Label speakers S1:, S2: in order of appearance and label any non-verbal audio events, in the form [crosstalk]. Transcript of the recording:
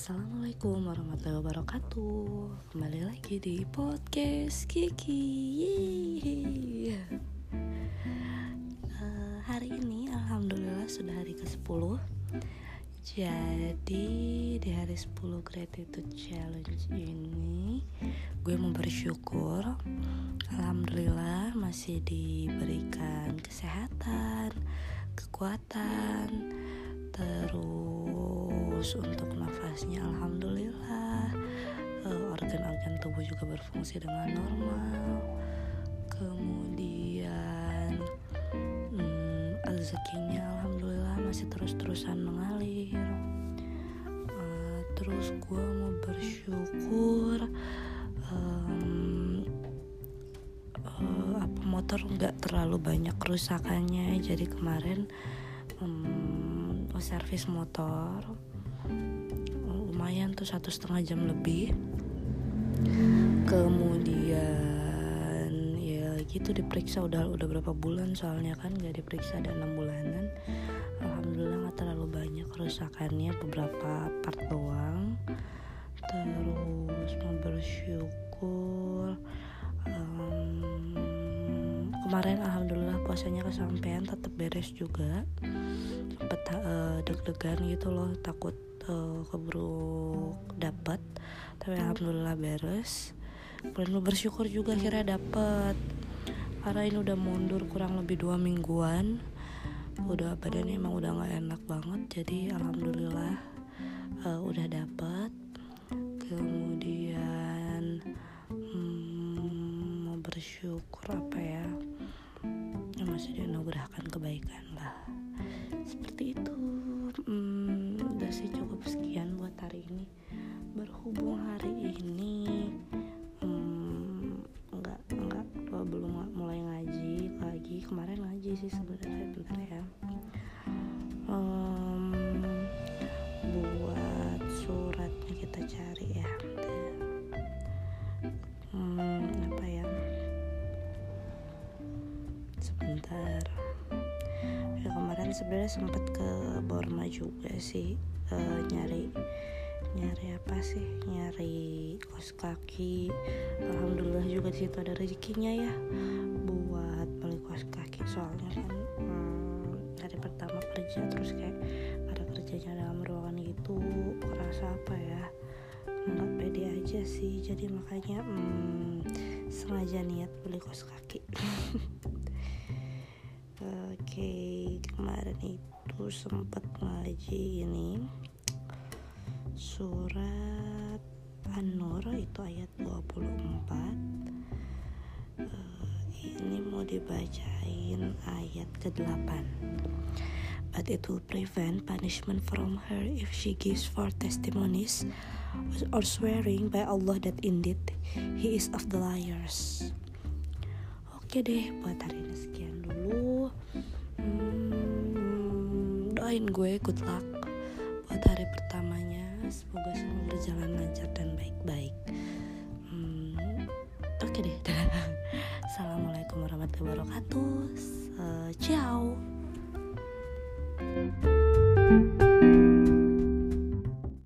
S1: Assalamualaikum warahmatullahi wabarakatuh. Kembali lagi di podcast Kiki. Uh, Hari ini Alhamdulillah sudah hari ke-10 Jadi di hari 10 Gratitude Challenge ini Gue mau bersyukur Alhamdulillah masih diberikan kesehatan Kekuatan terus untuk nafasnya alhamdulillah. Uh, organ-organ tubuh juga berfungsi dengan normal. Kemudian um, rezekinya alhamdulillah masih terus-terusan mengalir. Uh, terus gue mau bersyukur uh, apa motor nggak terlalu banyak kerusakannya. Jadi kemarin um, servis motor lumayan tuh satu setengah jam lebih. Kemudian ya gitu diperiksa udah udah berapa bulan soalnya kan gak diperiksa ada enam bulanan. Alhamdulillah nggak terlalu banyak kerusakannya beberapa part doang. Terus mau bersyukur um, kemarin alhamdulillah puasanya kesampaian tetap beres juga. Sempet uh, deg-degan gitu loh takut uh, keburu dapat tapi alhamdulillah beres. Kemudian bersyukur juga akhirnya dapet. Karena ini udah mundur kurang lebih dua mingguan. Udah badannya emang udah nggak enak banget jadi alhamdulillah uh, udah dapet. Kemudian hmm, mau bersyukur apa ya? Yang masih dianugerahkan kebaikan lah. Seperti itu. Hmm, sih sebenarnya bentar ya. Um, buat suratnya kita cari ya. Hmm, apa ya? Sebentar. Ya kemarin sebenarnya sempat ke Borma juga sih uh, nyari nyari apa sih? Nyari kos kaki. Alhamdulillah juga di situ ada rezekinya ya buat beli kos kaki. Soalnya kan hmm, hari pertama kerja terus kayak ada kerjanya dalam ruangan gitu kerasa apa ya nggak pede aja sih. Jadi makanya hmm, sengaja niat beli kos kaki. [laughs] Oke, kemarin itu sempat ngaji ini surat An-Nur itu ayat 24. Uh, ini mau dibacain ayat ke-8. But it will prevent punishment from her if she gives four testimonies or swearing by Allah that indeed he is of the liars. Oke deh, buat hari ini sekian dulu. Hmm, doain gue good luck buat hari pertamanya. Semoga semua berjalan lancar dan baik-baik. Hmm, Oke deh. [laughs] Assalamualaikum warahmatullahi wabarakatuh. Uh.